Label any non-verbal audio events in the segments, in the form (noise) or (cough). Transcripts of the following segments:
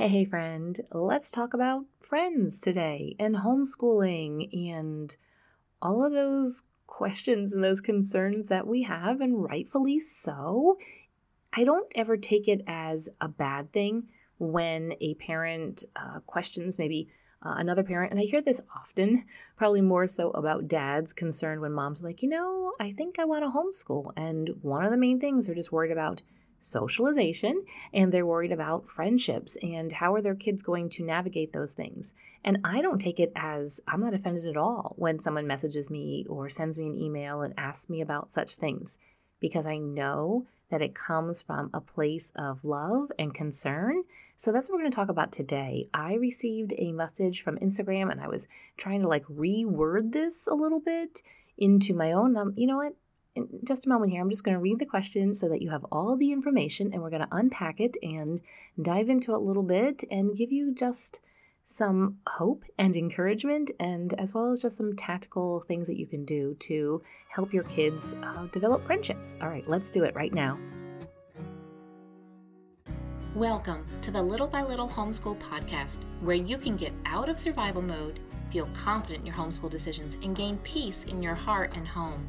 Hey, hey, friend, let's talk about friends today and homeschooling and all of those questions and those concerns that we have, and rightfully so. I don't ever take it as a bad thing when a parent uh, questions maybe uh, another parent, and I hear this often, probably more so about dads concerned when moms are like, you know, I think I want to homeschool. And one of the main things they're just worried about socialization and they're worried about friendships and how are their kids going to navigate those things. And I don't take it as I'm not offended at all when someone messages me or sends me an email and asks me about such things because I know that it comes from a place of love and concern. So that's what we're going to talk about today. I received a message from Instagram and I was trying to like reword this a little bit into my own um, you know what in just a moment here, I'm just going to read the question so that you have all the information and we're going to unpack it and dive into it a little bit and give you just some hope and encouragement, and as well as just some tactical things that you can do to help your kids uh, develop friendships. All right, let's do it right now. Welcome to the Little by Little Homeschool Podcast, where you can get out of survival mode, feel confident in your homeschool decisions, and gain peace in your heart and home.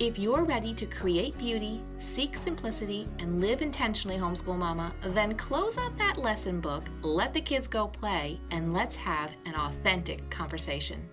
If you're ready to create beauty, seek simplicity, and live intentionally, homeschool mama, then close out that lesson book, let the kids go play, and let's have an authentic conversation.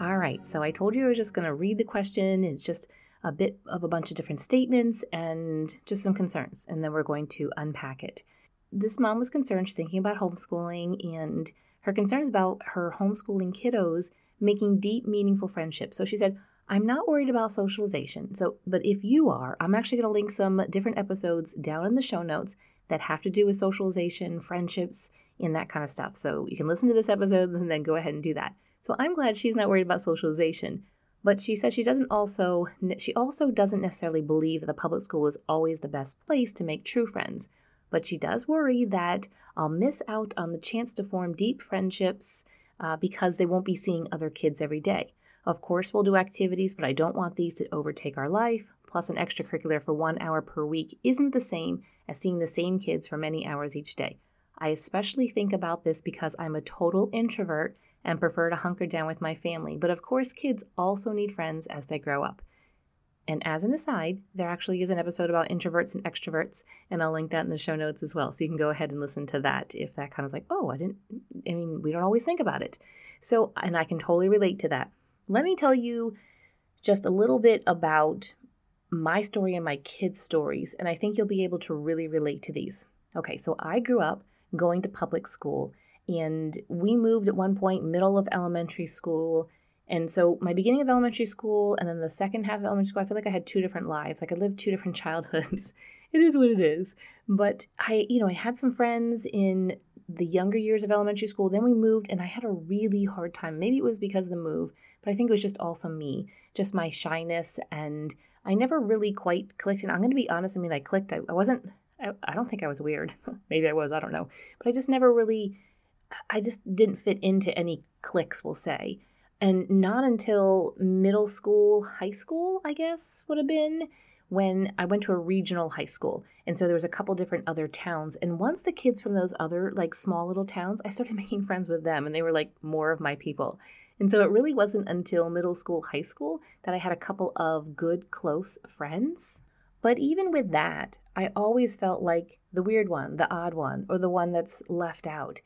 All right, so I told you I was just going to read the question. It's just a bit of a bunch of different statements and just some concerns, and then we're going to unpack it. This mom was concerned, she's thinking about homeschooling, and her concerns about her homeschooling kiddos making deep, meaningful friendships. So she said, I'm not worried about socialization. So, but if you are, I'm actually going to link some different episodes down in the show notes that have to do with socialization, friendships, and that kind of stuff. So you can listen to this episode and then go ahead and do that. So I'm glad she's not worried about socialization. But she says she doesn't also she also doesn't necessarily believe that the public school is always the best place to make true friends. But she does worry that I'll miss out on the chance to form deep friendships uh, because they won't be seeing other kids every day. Of course, we'll do activities, but I don't want these to overtake our life. Plus, an extracurricular for one hour per week isn't the same as seeing the same kids for many hours each day. I especially think about this because I'm a total introvert and prefer to hunker down with my family. But of course, kids also need friends as they grow up. And as an aside, there actually is an episode about introverts and extroverts, and I'll link that in the show notes as well. So you can go ahead and listen to that if that kind of like, oh, I didn't, I mean, we don't always think about it. So, and I can totally relate to that. Let me tell you just a little bit about my story and my kids' stories, and I think you'll be able to really relate to these. Okay, so I grew up going to public school, and we moved at one point, middle of elementary school. And so my beginning of elementary school and then the second half of elementary school, I feel like I had two different lives. Like I lived two different (laughs) childhoods. it is what it is. But I, you know, I had some friends in the younger years of elementary school. Then we moved, and I had a really hard time. Maybe it was because of the move, but I think it was just also me, just my shyness, and I never really quite clicked. And I'm going to be honest, I mean, I clicked. I, I wasn't, I, I don't think I was weird. (laughs) Maybe I was, I don't know. But I just never really, I just didn't fit into any cliques, we'll say. And not until middle school, high school, I guess, would have been when I went to a regional high school. And so there was a couple different other towns. And once the kids from those other like small little towns, I started (laughs) making friends with them and they were like more of my people. And so it really wasn't until middle school, high school that I had a couple of good, close friends. But even with that, I always felt like the weird one, the odd one, or the one that's left out.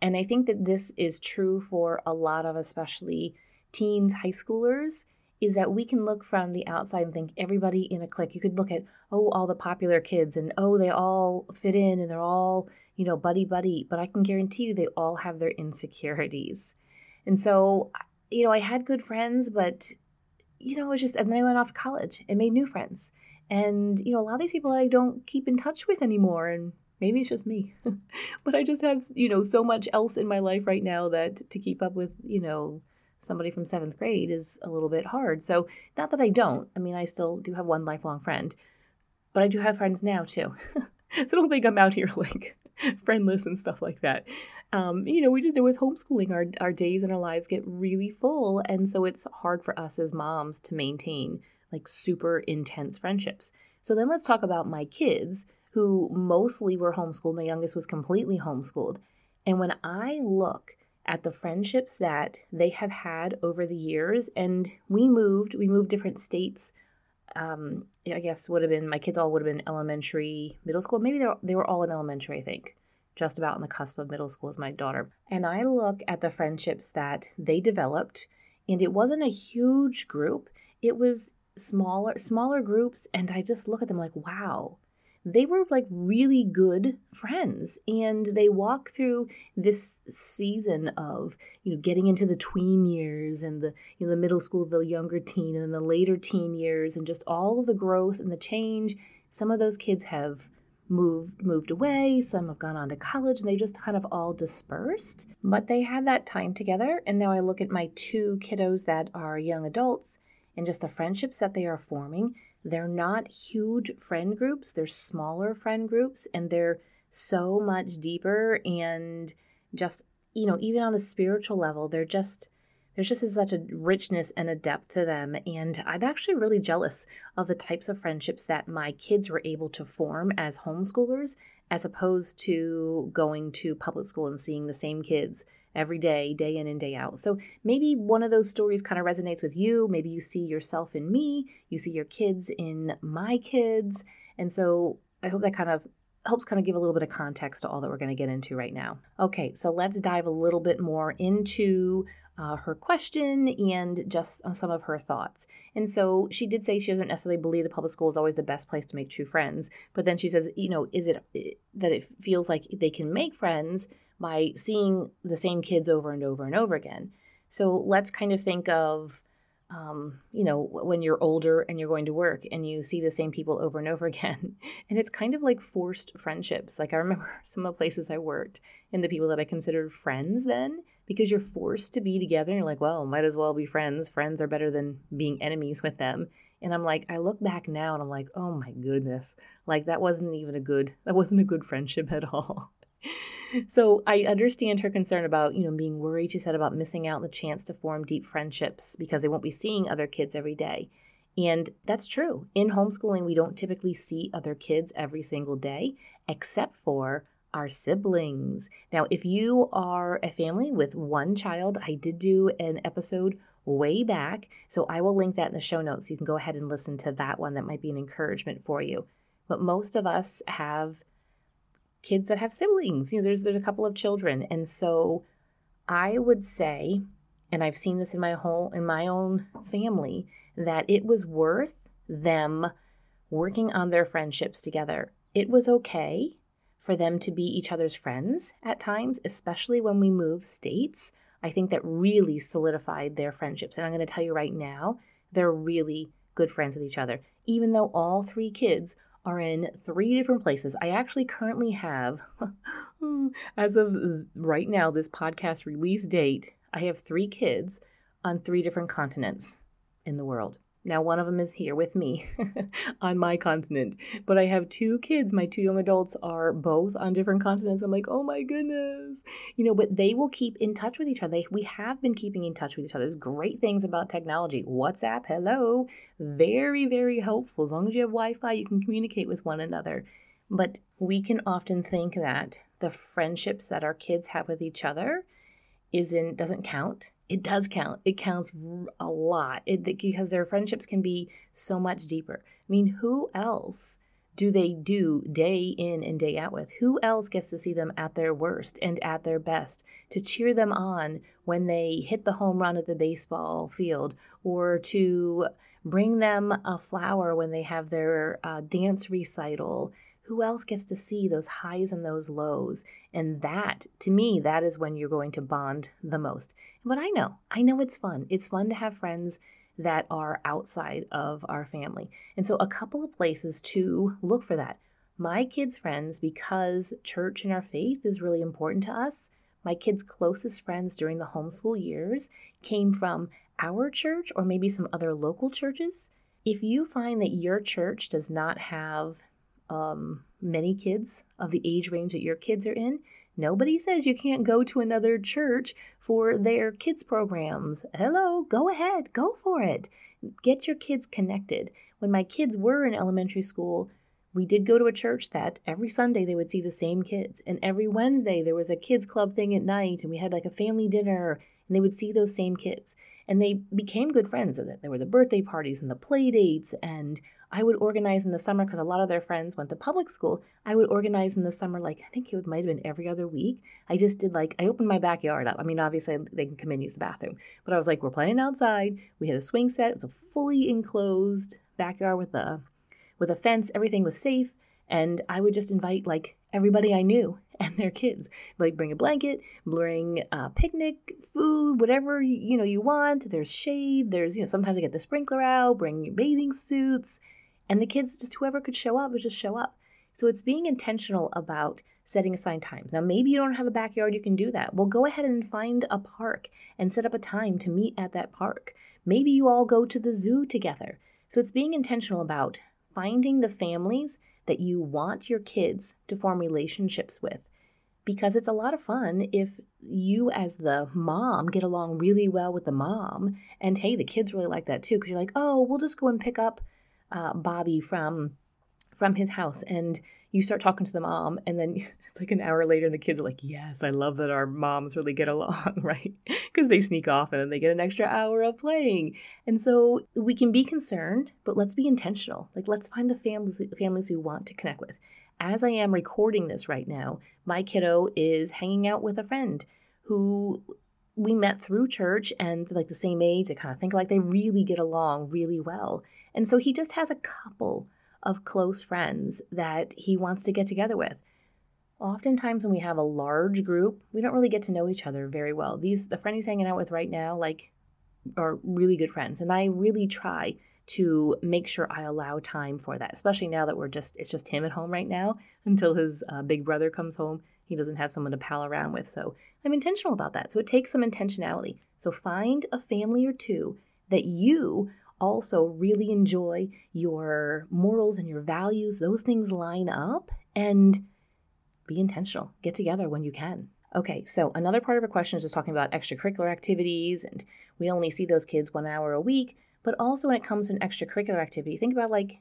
And I think that this is true for a lot of especially teens, high schoolers, is that we can look from the outside and think everybody in a clique. You could look at, oh, all the popular kids and oh, they all fit in and they're all, you know, buddy buddy. But I can guarantee you they all have their insecurities. And so, you know, I had good friends, but, you know, it was just, and then I went off to college and made new friends. And, you know, a lot of these people I don't keep in touch with anymore. And maybe it's just me. (laughs) but I just have, you know, so much else in my life right now that to keep up with, you know, somebody from seventh grade is a little bit hard. So, not that I don't. I mean, I still do have one lifelong friend, but I do have friends now too. (laughs) so, don't think I'm out here (laughs) like friendless and stuff like that. Um, you know, we just do as homeschooling. Our, our days and our lives get really full. And so it's hard for us as moms to maintain like super intense friendships. So then let's talk about my kids who mostly were homeschooled. My youngest was completely homeschooled. And when I look at the friendships that they have had over the years, and we moved, we moved different states. Um, I guess would have been my kids all would have been elementary, middle school. Maybe they were, they were all in elementary, I think, just about on the cusp of middle school as my daughter. And I look at the friendships that they developed, and it wasn't a huge group. It was smaller smaller groups, and I just look at them like, wow, they were like really good friends and they walk through this season of you know getting into the tween years and the you know the middle school the younger teen and then the later teen years and just all of the growth and the change. Some of those kids have moved moved away some have gone on to college and they just kind of all dispersed. But they had that time together and now i look at my two kiddos that are young adults and just the friendships that they are forming they're not huge friend groups, they're smaller friend groups, and they're so much deeper and just, you know, even on a spiritual level, they're just there's just such a richness and a depth to them. And I'm actually really jealous of the types of friendships that my kids were able to form as homeschoolers, as opposed to going to public school and seeing the same kids every day, day in and day out. So maybe one of those stories kind of resonates with you. Maybe you see yourself in me, you see your kids in my kids. And so I hope that kind of helps kind of give a little bit of context to all that we're going to get into right now. Okay, so let's dive a little bit more into uh, her question and just uh, some of her thoughts. And so she did say she doesn't necessarily believe the public school is always the best place to make true friends. But then she says, you know, is it eh, that it feels like they can make friends by seeing the same kids over and over and over again? So let's kind of think of, um, you know, when you're older and you're going to work and you see the same people over and over (laughs) again. And it's kind of like forced friendships. Like I remember (laughs) some of the places I worked and the people that I considered friends then because you're forced to be together and you're like, well, might as well be friends. Friends are better than being enemies with them. And I'm like, I look back now and I'm like, oh my goodness. Like that wasn't even a good that wasn't a good friendship at all. (laughs) so I understand her concern about, you know, being worried, she said, about missing out the chance to form deep friendships because they won't be seeing other kids every day. And that's true. In homeschooling, we don't typically see other kids every single day, except for our siblings. Now, if you are a family with one child, I did do an episode way back, so I will link that in the show notes. You can go ahead and listen to that one. That might be an encouragement for you. But most of us have kids that have siblings. You know, there's there's a couple of children, and so I would say, and I've seen this in my whole in my own family, that it was worth them working on their friendships together. It was okay for them to be each other's friends at times, especially when we move states. I think that really solidified their friendships. And I'm going to tell you right now, they're really good friends with each other. Even though all three kids are in three different places, I actually currently have, (laughs) hmm, as of right now, this podcast release date, I have three kids on three different continents in the world. Now, one of them is here with me (laughs) on my continent, but I have two kids. My two young adults are both on different continents. I'm like, oh my goodness, you know, but they will keep in touch with each other. They, we have been keeping in touch with each other. There's great things about technology. WhatsApp, hello, very, very helpful. As long as you have Wi Fi, you can communicate with one another. But we can often think that the friendships that our kids have with each other isn't doesn't count. It does count. It counts a lot it, because their friendships can be so much deeper. I mean, who else do they do day in and day out with? Who else gets to see them at their worst and at their best to cheer them on when they hit the home run at the baseball field or to bring them a flower when they have their uh, dance recital who else gets to see those highs and those lows? And that, to me, that is when you're going to bond the most. But I know, I know it's fun. It's fun to have friends that are outside of our family. And so, a couple of places to look for that. My kids' friends, because church and our faith is really important to us, my kids' closest friends during the homeschool years came from our church or maybe some other local churches. If you find that your church does not have um, many kids of the age range that your kids are in, nobody says you can't go to another church for their kids' programs. Hello, go ahead, go for it. Get your kids connected. When my kids were in elementary school, we did go to a church that every Sunday they would see the same kids. And every Wednesday there was a kids club thing at night and we had like a family dinner and they would see those same kids. And they became good friends. There were the birthday parties and the play dates. And I would organize in the summer because a lot of their friends went to public school. I would organize in the summer, like I think it might have been every other week. I just did like, I opened my backyard up. I mean, obviously they can come in and use the bathroom. But I was like, we're playing outside. We had a swing set. It was a fully enclosed backyard with a with a fence. Everything was safe. And I would just invite like everybody I knew (laughs) and their kids. Like bring a blanket, bring a picnic, food, whatever you know you want. There's shade. There's you know sometimes I get the sprinkler out. Bring your bathing suits, and the kids just whoever could show up would just show up. So it's being intentional about setting aside times. Now maybe you don't have a backyard, you can do that. Well, go ahead and find a park and set up a time to meet at that park. Maybe you all go to the zoo together. So it's being intentional about finding the families that you want your kids to form relationships with. Because it's a lot of fun if you, as the mom, get along really well with the mom. And hey, the kids really like that too, because you're like, oh, we'll just go and pick up uh, Bobby from from his house and you start talking to the mom and then (laughs) it's like an hour later and the kids are like yes i love that our moms really get along (laughs) right? Because they sneak off and then they get an extra hour of playing. And so we can be concerned but let's be intentional. Like let's find the families families we want to connect with. As i am recording this right now my kiddo is hanging out with a friend who we met through church and like the same age i kind of think like they really get along really well and so he just has a couple of close friends that he wants to get together with. Oftentimes, when we have a large group, we don't really get to know each other very well. These the friend he's hanging out with right now, like, are really good friends, and I really try to make sure I allow time for that. Especially now that we're just it's just him at home right now (laughs) until his uh, big brother comes home. He doesn't have someone to pal around with, so I'm intentional about that. So it takes some intentionality. So find a family or two that you also really enjoy your morals and your values, those things line up and be intentional. Get together when you can. Okay, so another part of our question is just talking about extracurricular activities, and we only see those kids one hour a week. But also, when it comes to an extracurricular activity, think about like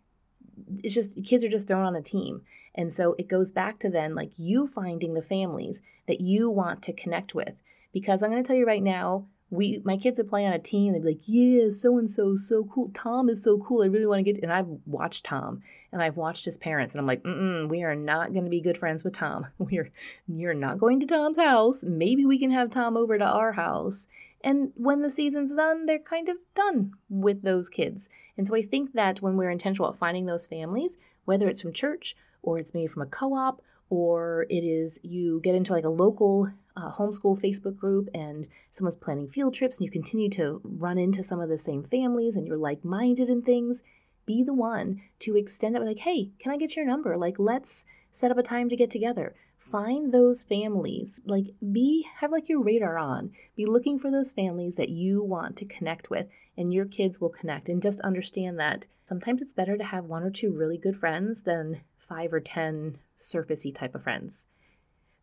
it's just kids are just thrown on a team. And so it goes back to then like you finding the families that you want to connect with. Because I'm going to tell you right now, we my kids would play on a team. They'd be like, "Yeah, so and so, so cool. Tom is so cool. I really want to get." And I've watched Tom, and I've watched his parents, and I'm like, Mm-mm, "We are not going to be good friends with Tom. (laughs) We're you're not going to Tom's house. Maybe we can have Tom over to our house." And when the season's done, they're kind of done with those kids. And so I think that when we're intentional at finding those families, whether it's from church or it's maybe from a co-op or it is you get into like a local uh, homeschool Facebook group and someone's planning field trips and you continue to run into some of the same families and you're like minded in things, be the one to extend it like, hey, can I get your number? Like, let's set up a time to get together. Find those families. Like, be, have like your radar on. Be looking for those families that you want to connect with and your kids will connect. And just understand that sometimes it's better to have one or two really good friends than five or 10 surfacey type of friends.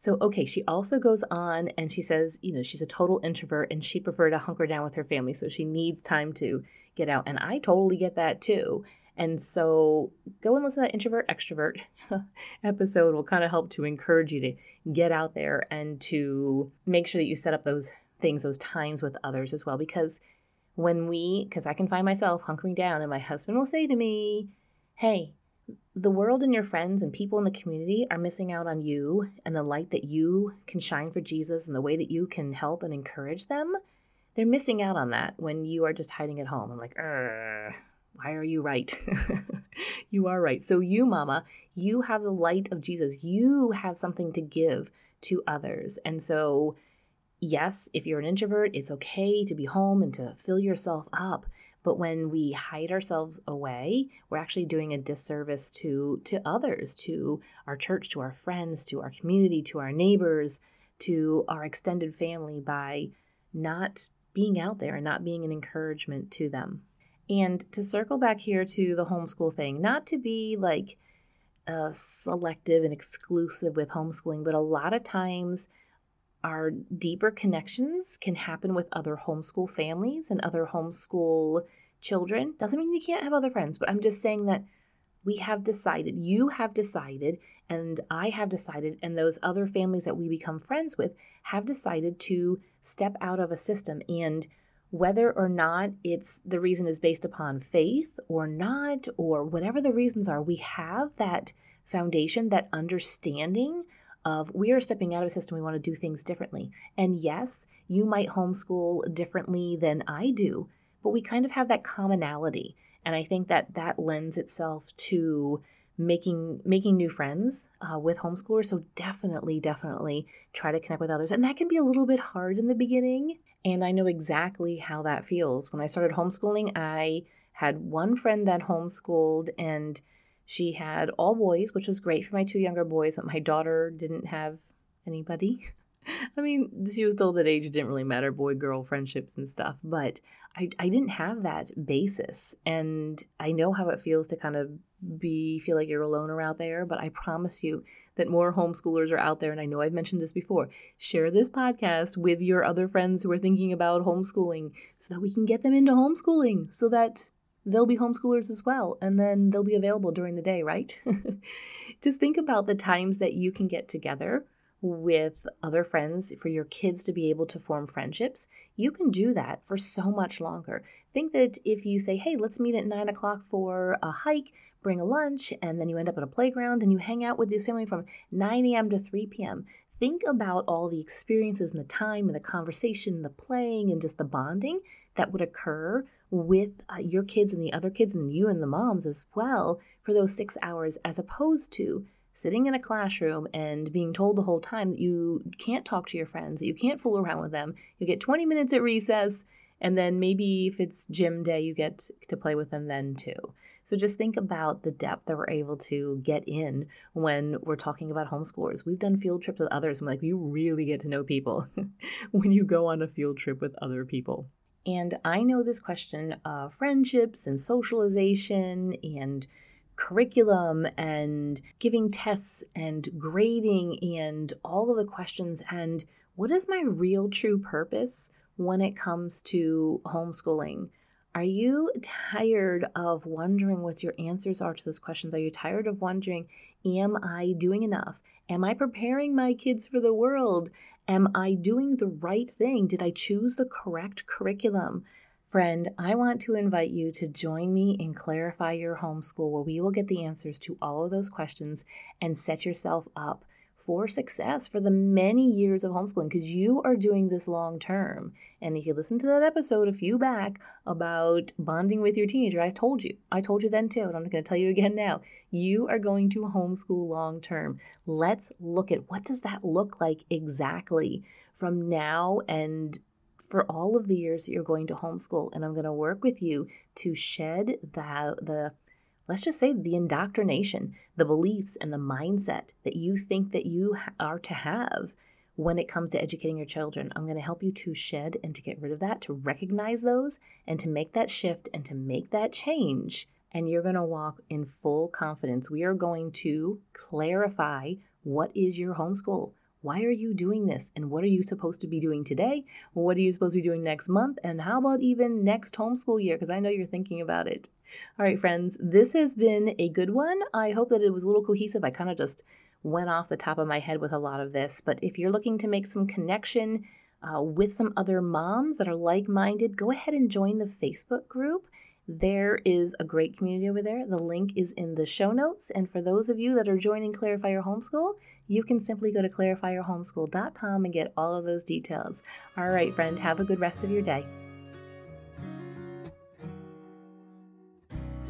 So, okay, she also goes on and she says, you know, she's a total introvert and she prefer to hunker down with her family. So she needs time to get out. And I totally get that too. And so go and listen to that introvert extrovert (laughs) episode will kind of help to encourage you to get out there and to make sure that you set up those things, those times with others as well. Because when we, because I can find myself hunkering down and my husband will say to me, Hey, the world and your friends and people in the community are missing out on you and the light that you can shine for Jesus and the way that you can help and encourage them. They're missing out on that when you are just hiding at home. I'm like, why are you right? (laughs) you are right. So, you, mama, you have the light of Jesus. You have something to give to others. And so, yes, if you're an introvert, it's okay to be home and to fill yourself up. But when we hide ourselves away, we're actually doing a disservice to to others, to our church, to our friends, to our community, to our neighbors, to our extended family by not being out there and not being an encouragement to them. And to circle back here to the homeschool thing, not to be like uh, selective and exclusive with homeschooling, but a lot of times our deeper connections can happen with other homeschool families and other homeschool children. Doesn't mean you can't have other friends, but I'm just saying that we have decided, you have decided, and I have decided, and those other families that we become friends with have decided to step out of a system. And whether or not it's the reason is based upon faith or not, or whatever the reasons are, we have that foundation, that understanding of we are stepping out of a system, we want to do things differently. And yes, you might homeschool differently than I do, but we kind of have that commonality. And I think that that lends itself to making making new friends uh, with homeschoolers. So definitely, definitely try to connect with others, and that can be a little bit hard in the beginning. And I know exactly how that feels. When I started homeschooling, I had one friend that homeschooled, and she had all boys, which was great for my two younger boys, but my daughter didn't have anybody. (laughs) I mean, she was told that age didn't really matter, boy girl friendships and stuff, but I, I didn't have that basis. And I know how it feels to kind of be feel like you're a loner out there, but I promise you that more homeschoolers are out there. And I know I've mentioned this before. Share this podcast with your other friends who are thinking about homeschooling so that we can get them into homeschooling so that they'll be homeschoolers as well. And then they'll be available during the day, right? (laughs) Just think about the times that you can get together with other friends for your kids to be able to form friendships, you can do that for so much longer. Think that if you say, hey, let's meet at nine o'clock for a hike, bring a lunch, and then you end up at a playground and you hang out with this family from 9 a.m. to 3 p.m. Think about all the experiences and the time and the conversation, the playing, and just the bonding that would occur with uh, your kids and the other kids and you and the moms as well for those six hours, as opposed to sitting in a classroom and being told the whole time that you can't talk to your friends, that you can't fool around with them. You get 20 minutes at recess, and then maybe if it's gym day, you get to play with them then too. So just think about the depth that we're able to get in when we're talking about homeschoolers. We've done field trips with others, and like you really get to know people (laughs) when you go on a field trip with other people. And I know this question of friendships and socialization and curriculum and giving tests and grading and all of the questions and what is my real true purpose when it comes to homeschooling? Are you tired of wondering what your answers are to those questions? Are you tired of wondering, am I doing enough? Am I preparing my kids for the world? Am I doing the right thing? Did I choose the correct curriculum? Friend, I want to invite you to join me in Clarify Your Homeschool, where we will get the answers to all of those questions and set yourself up for success for the many years of homeschooling because you are doing this long term. And if you listen to that episode a few back about bonding with your teenager, I told you. I told you then too, and I'm going to tell you again now. You are going to homeschool long term. Let's look at what does that look like exactly from now and for all of the years that you're going to homeschool and I'm going to work with you to shed the the let's just say the indoctrination, the beliefs and the mindset that you think that you are to have when it comes to educating your children. I'm going to help you to shed and to get rid of that, to recognize those and to make that shift and to make that change. And you're going to walk in full confidence. We are going to clarify what is your homeschool why are you doing this? And what are you supposed to be doing today? What are you supposed to be doing next month? And how about even next homeschool year? Because I know you're thinking about it. All right, friends, this has been a good one. I hope that it was a little cohesive. I kind of just went off the top of my head with a lot of this. But if you're looking to make some connection uh, with some other moms that are like minded, go ahead and join the Facebook group. There is a great community over there. The link is in the show notes. And for those of you that are joining Clarify Your Homeschool, you can simply go to clarifyyourhomeschool.com and get all of those details. All right, friend, have a good rest of your day.